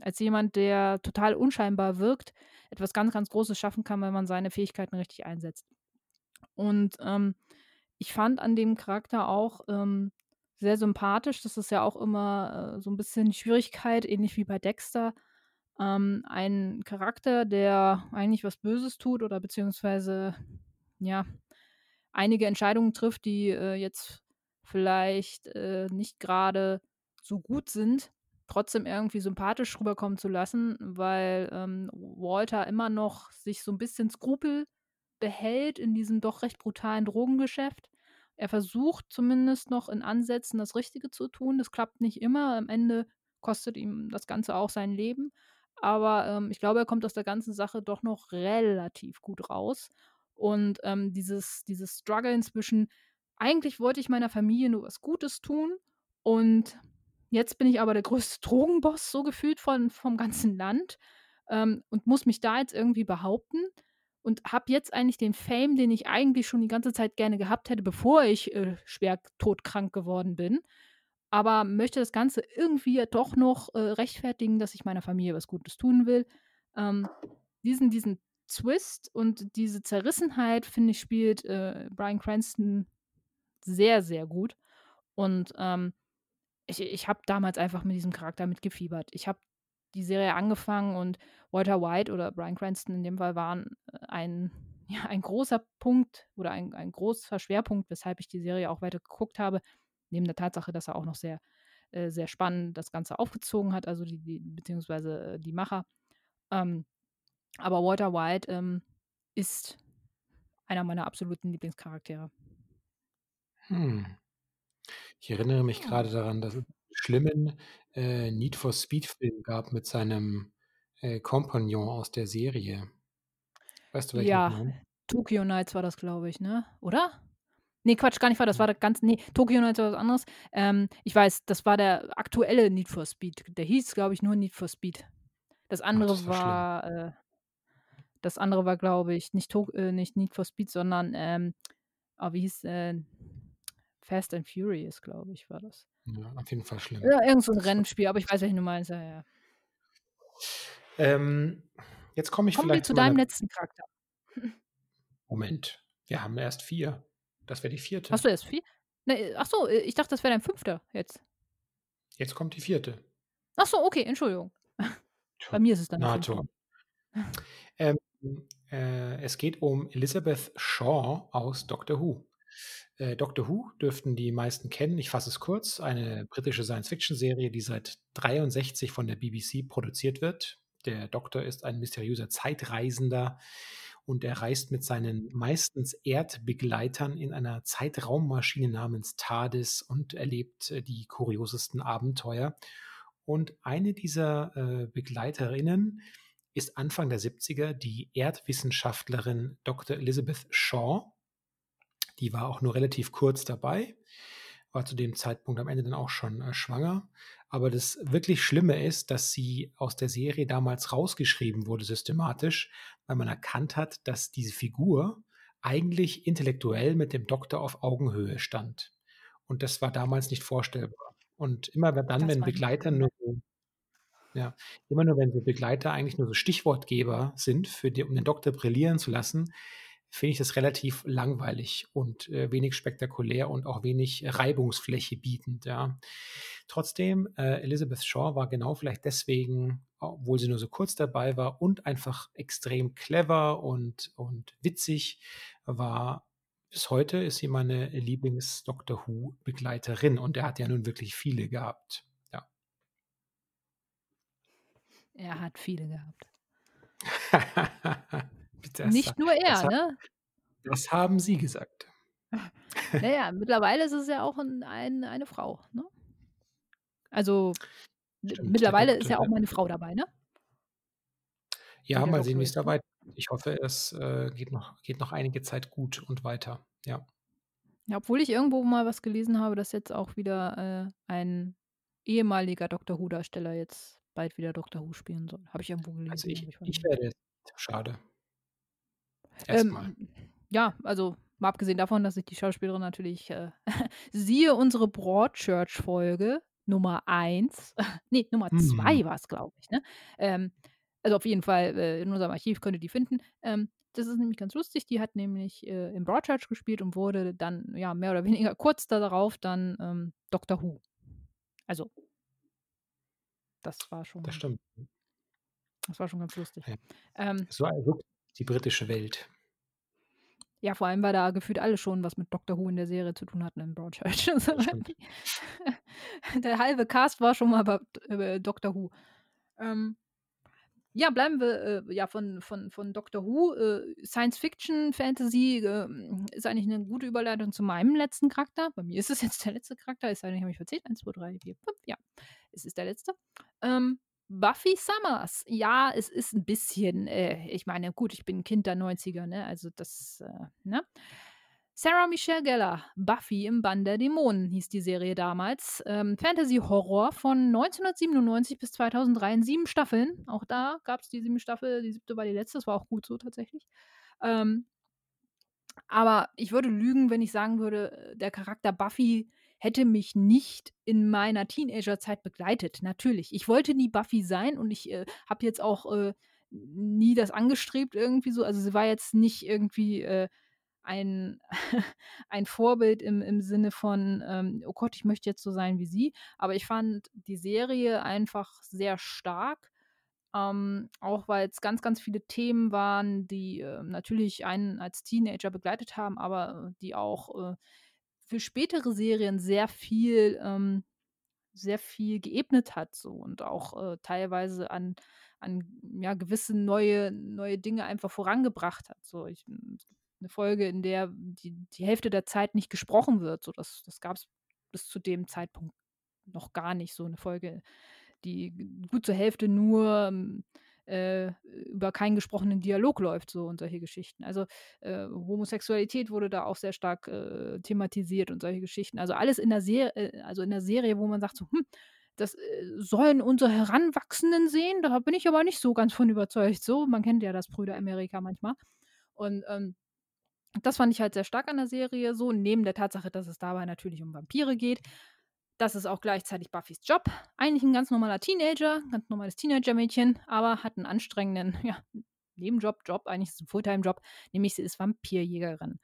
als jemand, der total unscheinbar wirkt, etwas ganz, ganz Großes schaffen kann, wenn man seine Fähigkeiten richtig einsetzt. Und, ähm, ich fand an dem Charakter auch, ähm, sehr sympathisch das ist ja auch immer, äh, so 'n bisschen Schwierigkeit, ähnlich wie bei Dexter, ähm, ein Charakter, der eigentlich was Böses tut oder beziehungsweise, ja, einige Entscheidungen trifft, die, äh, jetzt vielleicht, äh, nicht grade so gut sind, trotzdem irgendwie sympathisch rüberkommen zu lassen, weil, ähm, Walter immer noch sich so 'n bisschen Skrupel behält in diesem doch recht brutalen Drogengeschäft. Er versucht zumindest noch in Ansätzen das Richtige zu tun. Das klappt nicht immer. Am Ende kostet ihm das Ganze auch sein Leben. Aber, ähm, ich glaube, er kommt aus der ganzen Sache doch noch relativ gut raus. Und, ähm, dieses dieses Struggeln zwischen: „Eigentlich wollte ich meiner Familie nur was Gutes tun und jetzt bin ich aber der größte [LAUGHS] Drogenboss so gefühlt von vom ganzen Land, ähm, und muss mich da jetzt irgendwie behaupten und habe jetzt eigentlich den Fame, den ich eigentlich schon die ganze Zeit gerne gehabt hätte, bevor ich, äh, schwer todkrank geworden bin, aber möchte das Ganze irgendwie doch noch, äh, rechtfertigen, dass ich meiner Familie was Gutes tun will.“ Ähm, diesen diesen Twist und diese Zerrissenheit, finde ich, spielt, äh, Bryan Cranston sehr, sehr gut. Und, ähm, ich ich habe damals einfach mit diesem Charakter mitgefiebert. Ich habe die Serie angefangen und Walter White oder Bryan Cranston in dem Fall waren, äh, ein [LAUGHS] ja, ein großer Punkt oder ein ein großer Schwerpunkt, weshalb ich die Serie auch weiter geguckt habe, neben der Tatsache, dass er auch noch sehr äh, sehr spannend das Ganze aufgezogen hat, also die die beziehungsweise, äh, die Macher. Ähm, aber Walter White, ähm, ist einer meiner absoluten Lieblingscharaktere. Hm. Ich erinnere mich Ja. grade daran, dass es 'n schlimmen, äh, Need-for-Speed-Film gab mit seinem, äh, Kompagnon aus der Serie. Weißt du, welchen Ja? Tokyo Nights war das, glaube ich, ne? Oder? Ne, Quatsch, gar nicht wahr, das war der ganz ne, Tokyo Nights war was anderes. Ähm, ich weiß, das war der aktuelle Need for Speed. Der hieß, glaube ich, nur Need for Speed. Das Ach, das andere war war, äh das andere war, glaube ich, nicht Tok äh, nicht Need for Speed, sondern, ähm, oh, wie hieß, äh Fast and Furious, glaube ich, war das. Ja, auf jeden Fall schlimm. Ja, irgend so 'n Das war Rennspiel, aber ich weiß, welchen du meinst, ja, ja. Ähm, jetzt komme ich Kommen wir vielleicht zu zu deinem letzten Charakter. [LAUGHS] Moment, wir haben erst 4. Das wäre die Hast 4. du erst 4? Ne, ach so, äh, ich dachte, das wäre dein 5. jetzt. Jetzt kommt die 4. Ach so, okay, Entschuldigung. Bei mir ist es dann NATO. [LAUGHS] Ähm, äh, es geht um Elizabeth Shaw aus Doctor Who. Äh, Doctor Who dürften die meisten kennen. Ich fasse es kurz. Eine britische Science-Fiction-Serie, die seit 63 von der BBC produziert wird. Der Doktor ist ein mysteriöser Zeitreisender und er reist mit seinen meistens Erdbegleitern in einer Zeitraummaschine namens TARDIS und erlebt äh, die kuriosesten Abenteuer. Und eine dieser äh, Begleiterinnen ist Anfang der 70er die Erdwissenschaftlerin Dr. Elizabeth Shaw. Die war auch nur relativ kurz dabei, war zu dem Zeitpunkt am Ende dann auch schon äh, schwanger. Aber das wirklich Schlimme ist, dass sie aus der Serie damals rausgeschrieben wurde, systematisch, weil man erkannt hat, dass diese Figur eigentlich intellektuell mit dem Doktor auf Augenhöhe stand. Und das war damals nicht vorstellbar. Und immer dann, Das wenn Begleiter nur so, ja, immer nur wenn so Begleiter eigentlich nur so Stichwortgeber sind, für die, um den Doktor brillieren zu lassen, finde ich das relativ langweilig und äh, wenig spektakulär und auch wenig Reibungsfläche bietend. Ja. Trotzdem, äh, Elizabeth Shaw war genau vielleicht deswegen, obwohl sie nur so kurz dabei war und einfach extrem clever und, und witzig war. Bis heute ist sie meine Lieblings-Doctor Who-Begleiterin und er hat ja nun wirklich viele gehabt. Ja. Er hat viele gehabt. [LAUGHS] Das, Nicht nur das, er, ne? das haben Sie gesagt. Naja, mittlerweile ist es ja auch ein, ein, eine Frau, ne? Also Stimmt, mittlerweile ist ja auch meine Frau dabei, ne? Ja, mal sehen, wie es da weitergeht. Ich hoffe, es äh, geht, noch, geht noch einige Zeit gut und weiter. Ja. Ja, obwohl ich irgendwo mal was gelesen habe, dass jetzt auch wieder äh, ein ehemaliger Doctor Who-Darsteller jetzt bald wieder Doctor Who spielen soll. Habe ich irgendwo gelesen. Also ich, ich ich nicht. werde. Schade. Erstmal. Ähm, ja, also mal abgesehen davon, dass ich die Schauspielerin natürlich äh, [LAUGHS] siehe unsere Broadchurch-Folge Nummer 1, [LAUGHS] nee, Nummer 2 Hm. war es, glaube ich. Ne? Ähm, also auf jeden Fall äh, in unserem Archiv könnt ihr die finden. Ähm, das ist nämlich ganz lustig. Die hat nämlich äh, im Broadchurch gespielt und wurde dann ja mehr oder [LAUGHS] weniger kurz darauf dann ähm, Doctor Who. Also das war Das schon, stimmt. das war schon ganz lustig. Ja. Ähm, So wirkt die britische Welt. Ja, vor allem, weil da gefühlt alle schon was mit Doctor Who in der Serie zu tun hatten in Broadchurch. [LAUGHS] [LAUGHS] Der halbe Cast war schon mal bei äh, Doctor Who. Ähm, ja, bleiben wir äh, ja von, von, von Doctor Who. Äh, Science Fiction, Fantasy äh, ist eigentlich eine gute Überleitung zu meinem letzten Charakter. Bei mir ist es jetzt der letzte Charakter, es sei denn, ich habe mich verzählt. 1, 2, 3, 4, 5. Ja, es ist der letzte. Ähm, Buffy Summers. Ja, es ist ein bisschen, äh, ich meine, gut, ich bin Kind der 90er, ne? Also das, äh, ne? Sarah Michelle Gellar, Buffy im Bann der Dämonen hieß die Serie damals. Ähm, Fantasy-Horror von 1997 bis 2003 in sieben Staffeln. Auch da gab es die sieben Staffel, die siebte war die letzte, das war auch gut so tatsächlich. Ähm, aber ich würde lügen, wenn ich sagen würde, der Charakter Buffy hätte mich nicht in meiner Teenagerzeit begleitet. Natürlich. Ich wollte nie Buffy sein und ich äh, habe jetzt auch äh, nie das angestrebt irgendwie so. Also sie war jetzt nicht irgendwie äh, ein, [LAUGHS] ein Vorbild im, im Sinne von, ähm, oh Gott, ich möchte jetzt so sein wie sie. Aber ich fand die Serie einfach sehr stark. Ähm, auch weil es ganz, ganz viele Themen waren, die äh, natürlich einen als Teenager begleitet haben, aber die auch äh, für spätere Serien sehr viel, ähm, sehr viel geebnet hat so und auch äh, teilweise an, an ja, gewisse neue, neue Dinge einfach vorangebracht hat. So, ich, gibt eine Folge, in der die, die Hälfte der Zeit nicht gesprochen wird. So, das das gab es bis zu dem Zeitpunkt noch gar nicht. So eine Folge, die gut zur Hälfte nur ähm, äh, über keinen gesprochenen Dialog läuft, so und solche Geschichten. Also äh, Homosexualität wurde da auch sehr stark äh, thematisiert und solche Geschichten. Also alles in der Serie, äh, also in der Serie, wo man sagt so, hm, das äh, sollen unsere Heranwachsenden sehen. Da bin ich aber nicht so ganz von überzeugt. So, man kennt ja das Brüder Amerika manchmal. Und ähm, das fand ich halt sehr stark an der Serie so, neben der Tatsache, dass es dabei natürlich um Vampire geht. Das ist auch gleichzeitig Buffys Job. Eigentlich ein ganz normaler Teenager, ganz normales Teenager-Mädchen, aber hat einen anstrengenden ja, Nebenjob, Job, eigentlich ist es ein Fulltime-Job, nämlich sie ist Vampirjägerin.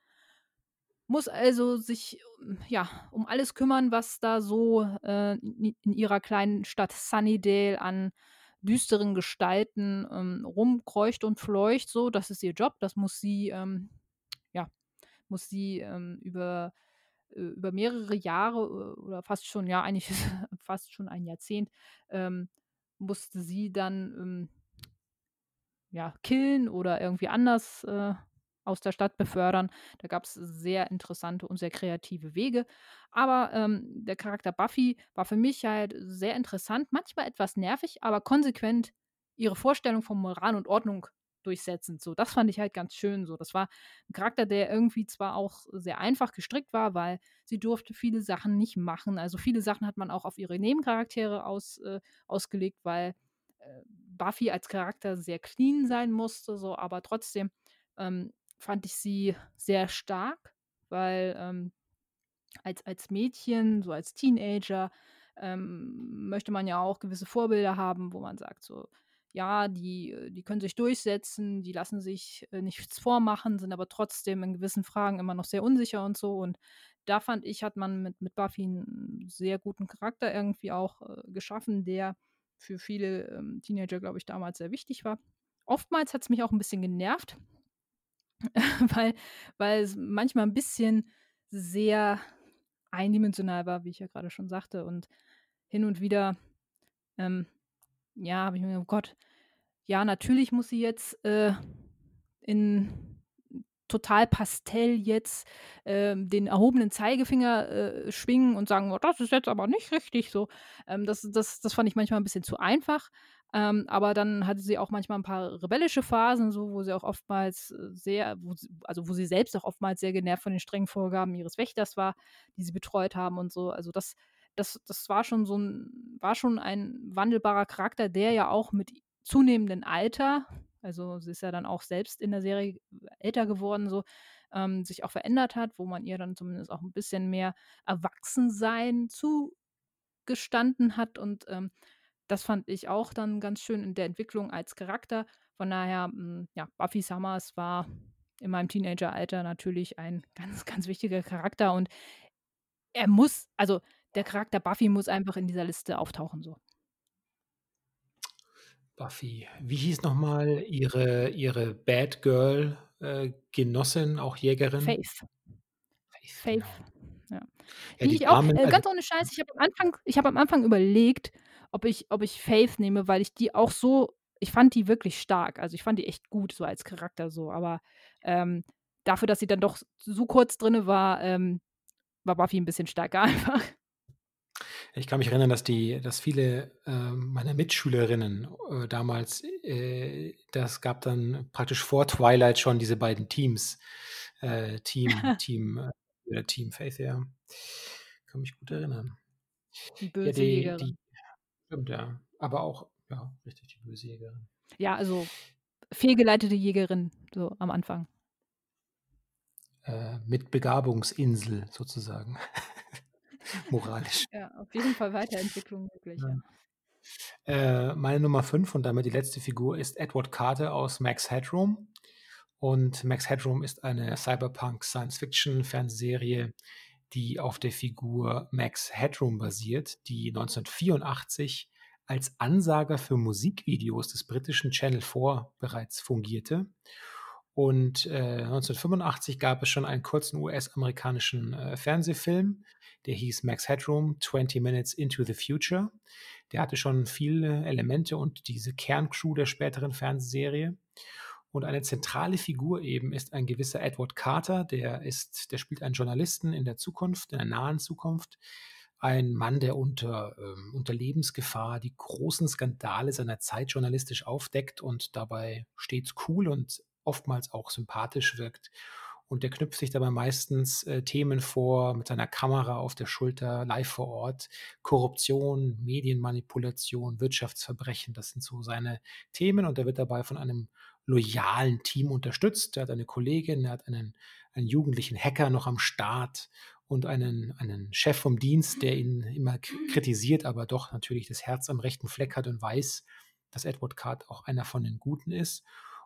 Muss also sich ja, um alles kümmern, was da so äh, in ihrer kleinen Stadt Sunnydale an düsteren Gestalten ähm, rumkreucht und fleucht so. Das ist ihr Job, das muss sie, ähm, ja, muss sie ähm, über, über mehrere Jahre äh, oder fast schon, ja, eigentlich [LAUGHS] fast schon ein Jahrzehnt, ähm, musste sie dann ähm, ja, killen oder irgendwie anders äh, aus der Stadt befördern. Da gab es sehr interessante und sehr kreative Wege. Aber ähm, der Charakter Buffy war für mich halt sehr interessant, manchmal etwas nervig, aber konsequent ihre Vorstellung von Moral und Ordnung durchsetzend. So, das fand ich halt ganz schön. So, das war ein Charakter, der irgendwie zwar auch sehr einfach gestrickt war, weil sie durfte viele Sachen nicht machen. Also viele Sachen hat man auch auf ihre Nebencharaktere aus, äh, ausgelegt, weil äh, Buffy als Charakter sehr clean sein musste, so, aber trotzdem ähm, fand ich sie sehr stark, weil ähm, als, als Mädchen, so als Teenager, ähm, möchte man ja auch gewisse Vorbilder haben, wo man sagt, so, ja, die, äh, die können sich durchsetzen, die lassen sich äh, nichts vormachen, sind aber trotzdem in gewissen Fragen immer noch sehr unsicher und so. Und da fand ich, hat man mit, mit Buffy einen sehr guten Charakter irgendwie auch äh, geschaffen, der für viele ähm, Teenager, glaube ich, damals sehr wichtig war. Oftmals hat es mich auch ein bisschen genervt, [LAUGHS] weil, weil es manchmal ein bisschen sehr eindimensional war, wie ich ja gerade schon sagte. Und hin und wieder, ähm, ja, habe ich mir gedacht, oh Gott, ja, natürlich muss sie jetzt äh, in total Pastell jetzt äh, den erhobenen Zeigefinger äh, schwingen und sagen, oh, das ist jetzt aber nicht richtig so. Ähm, das, das, das fand ich manchmal ein bisschen zu einfach. Ähm, aber dann hatte sie auch manchmal ein paar rebellische Phasen, so wo sie auch oftmals äh, sehr, wo sie, also wo sie selbst auch oftmals sehr genervt von den strengen Vorgaben ihres Wächters war, die sie betreut haben und so. Also das, das, das war schon so ein, war schon ein wandelbarer Charakter, der ja auch mit zunehmendem Alter, also sie ist ja dann auch selbst in der Serie älter geworden, so, ähm, sich auch verändert hat, wo man ihr dann zumindest auch ein bisschen mehr Erwachsensein zugestanden hat und ähm, das fand ich auch dann ganz schön in der Entwicklung als Charakter. Von daher, hm, ja, Buffy Summers war in meinem Teenageralter natürlich ein [LAUGHS] ganz, ganz wichtiger Charakter und er muss, also der Charakter Buffy muss einfach in dieser Liste auftauchen, so. Buffy. Wie hieß nochmal ihre, ihre Bad Girl äh, Genossin, auch Jägerin? Faith. Faith, Faith. genau. Ja. Ja, Die ich auch, äh, also ganz ohne Scheiß, ich habe am Anfang, ich habe am Anfang überlegt, ob ich, ob ich Faith nehme, weil ich die auch so, ich fand die wirklich stark. Also ich fand die echt gut, so als Charakter so. Aber ähm, dafür, dass sie dann doch so kurz drin war, ähm, war Buffy ein bisschen stärker [LAUGHS] einfach. Ich kann mich erinnern, dass die, dass viele äh, meiner Mitschülerinnen äh, damals, äh, das gab dann praktisch vor Twilight schon diese beiden Teams, äh, Team, [LAUGHS] Team, äh, Team Faith, ja. Kann mich gut erinnern. Die Ja, böse die, Jägerin. die, stimmt, ja. Aber auch, ja, richtig, die böse Jägerin. Ja, also fehlgeleitete Jägerin, so am Anfang. Äh, mit Begabungsinsel sozusagen. [LAUGHS] [LAUGHS] Moralisch. Ja, auf jeden Fall Weiterentwicklung möglich. Ja. Ja. Äh, meine Nummer 5 und damit die letzte Figur ist Edward Carter aus Max Headroom. Und Max Headroom ist eine Cyberpunk-Science-Fiction-Fernsehserie, die auf der Figur Max Headroom basiert, die 1984 als Ansager für Musikvideos des britischen Channel 4 bereits fungierte. Und äh, 1985 gab es schon einen kurzen US-amerikanischen äh, Fernsehfilm, der hieß Max Headroom 20 Minutes into the Future. Der hatte schon viele Elemente und diese Kerncrew der späteren Fernsehserie. Und eine zentrale Figur eben ist ein gewisser Edward Carter, der ist, der spielt einen Journalisten in der Zukunft, in der nahen Zukunft. Ein Mann, der unter, ähm, unter Lebensgefahr die großen Skandale seiner Zeit journalistisch aufdeckt und dabei stets cool und oftmals auch sympathisch wirkt. Und der knüpft sich dabei meistens äh, Themen vor mit seiner Kamera auf der Schulter, live vor Ort. Korruption, Medienmanipulation, Wirtschaftsverbrechen, das sind so seine Themen. Und er wird dabei von einem loyalen Team unterstützt. Er hat eine Kollegin, er hat einen, einen jugendlichen Hacker noch am Start und einen, einen Chef vom Dienst, der ihn immer kritisiert, aber doch natürlich das Herz am rechten Fleck hat und weiß, dass Edward Card auch einer von den Guten ist.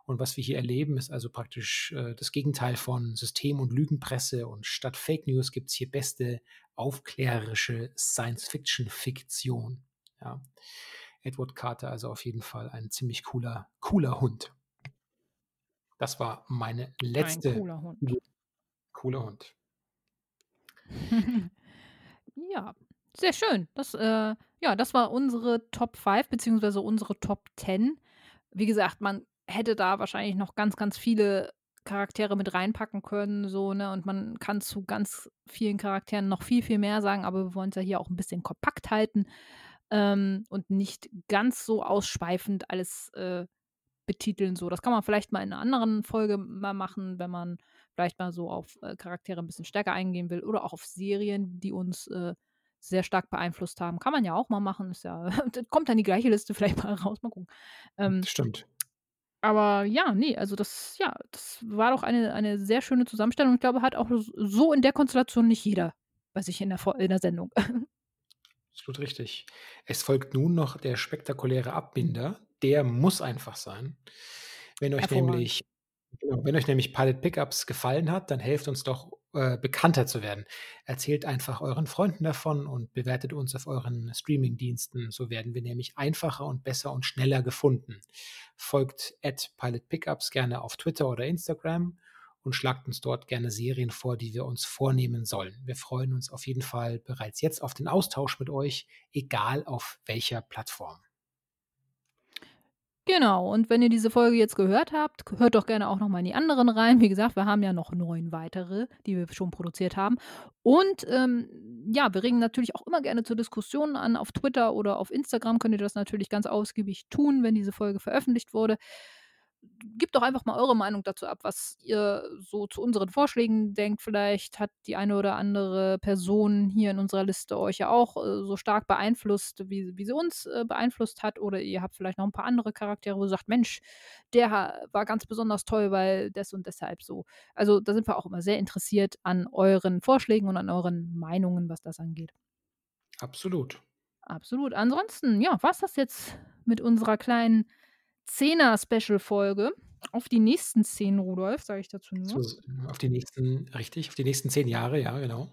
Und was wir hier erleben, ist also praktisch äh, das Gegenteil von System- und Lügenpresse. Und statt Fake News gibt es hier beste aufklärerische Science-Fiction-Fiktion. Ja. Edward Carter, also auf jeden Fall ein ziemlich cooler, cooler Hund. Das war meine letzte. Ein cooler Hund. Cooler Hund. [LAUGHS] ja, sehr schön. Das, äh, ja, das war unsere Top 5 beziehungsweise unsere Top 10. Wie gesagt, man hätte da wahrscheinlich noch ganz, ganz viele Charaktere mit reinpacken können, so, ne? Und man kann zu ganz vielen Charakteren noch viel, viel mehr sagen, aber wir wollen es ja hier auch ein bisschen kompakt halten ähm, und nicht ganz so ausschweifend alles äh, betiteln. So, das kann man vielleicht mal in einer anderen Folge mal machen, wenn man vielleicht mal so auf äh, Charaktere ein bisschen stärker eingehen will oder auch auf Serien, die uns äh, sehr stark beeinflusst haben. Kann man ja auch mal machen. Ist ja, [LAUGHS] kommt dann die gleiche Liste vielleicht mal raus. Mal gucken. Ähm, Stimmt. Aber ja, nee, also das, ja, das war doch eine, eine sehr schöne Zusammenstellung. Ich glaube, hat auch so in der Konstellation nicht jeder bei sich in der, in der Sendung. [LAUGHS] Absolut richtig. Es folgt nun noch der spektakuläre Abbinder. Der muss einfach sein. Wenn euch nämlich Genau, wenn euch nämlich Pilot Pickups gefallen hat, dann helft uns doch, äh, bekannter zu werden. Erzählt einfach euren Freunden davon und bewertet uns auf euren Streamingdiensten. So werden wir nämlich einfacher und besser und schneller gefunden. Folgt at Pilot Pickups gerne auf Twitter oder Instagram und schlagt uns dort gerne Serien vor, die wir uns vornehmen sollen. Wir freuen uns auf jeden Fall bereits jetzt auf den Austausch mit euch, egal auf welcher Plattform. Genau, und wenn ihr diese Folge jetzt gehört habt, hört doch gerne auch noch mal in die anderen rein. Wie gesagt, wir haben ja noch neun weitere, die wir schon produziert haben. Und ähm, ja, wir regen natürlich auch immer gerne zur Diskussion an. Auf Twitter oder auf Instagram könnt ihr das natürlich ganz ausgiebig tun, wenn diese Folge veröffentlicht wurde gebt doch einfach mal eure Meinung dazu ab, was ihr so zu unseren Vorschlägen denkt. Vielleicht hat die eine oder andere Person hier in unserer Liste euch ja auch äh, so stark beeinflusst, wie, wie sie uns äh, beeinflusst hat. Oder ihr habt vielleicht noch ein paar andere Charaktere, wo ihr sagt, Mensch, der war ganz besonders toll, weil das und deshalb so. Also da sind wir auch immer sehr interessiert an euren Vorschlägen und an euren Meinungen, was das angeht. Absolut. Absolut. Ansonsten, ja, was das jetzt mit unserer kleinen Zehner-Special-Folge. Auf die nächsten zehn, Rudolf, sage ich dazu nur. So, auf die nächsten, richtig, auf die nächsten zehn Jahre, ja, genau.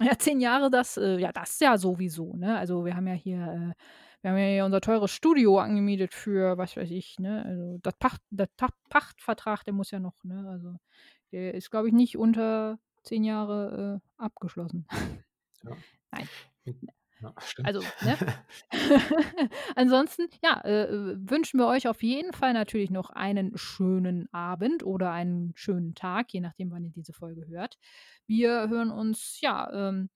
Ja, zehn Jahre, das, äh, ja, das ja sowieso, ne? Also wir haben ja hier, äh, wir haben ja hier unser teures Studio angemietet für, was weiß ich, ne? Also das Pacht, der Pachtvertrag, der muss ja noch, ne? Also der ist, glaube ich, nicht unter zehn Jahre äh, abgeschlossen. Ja. [LAUGHS] Nein. Ja, stimmt. Also, ne? [LAUGHS] [LAUGHS] Ansonsten, ja, äh, wünschen wir euch auf jeden Fall natürlich noch einen schönen Abend oder einen schönen Tag, je nachdem, wann ihr diese Folge hört. Wir hören uns, ja, ähm,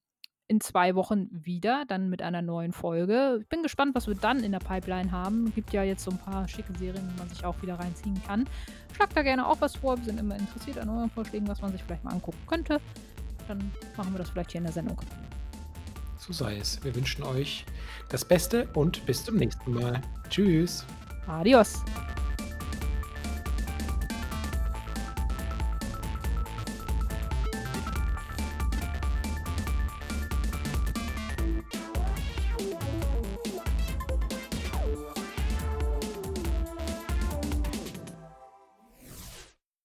in zwei Wochen wieder, dann mit einer neuen Folge. Ich bin gespannt, was wir dann in der Pipeline haben. Gibt ja jetzt so ein paar schicke Serien, die man sich auch wieder reinziehen kann. Schlagt da gerne auch was vor. Wir sind immer interessiert an euren Vorschlägen, was man sich vielleicht mal angucken könnte. Dann machen wir das vielleicht hier in der Sendung so sei es. Wir wünschen euch das Beste und bis zum nächsten Mal. Tschüss. Adios.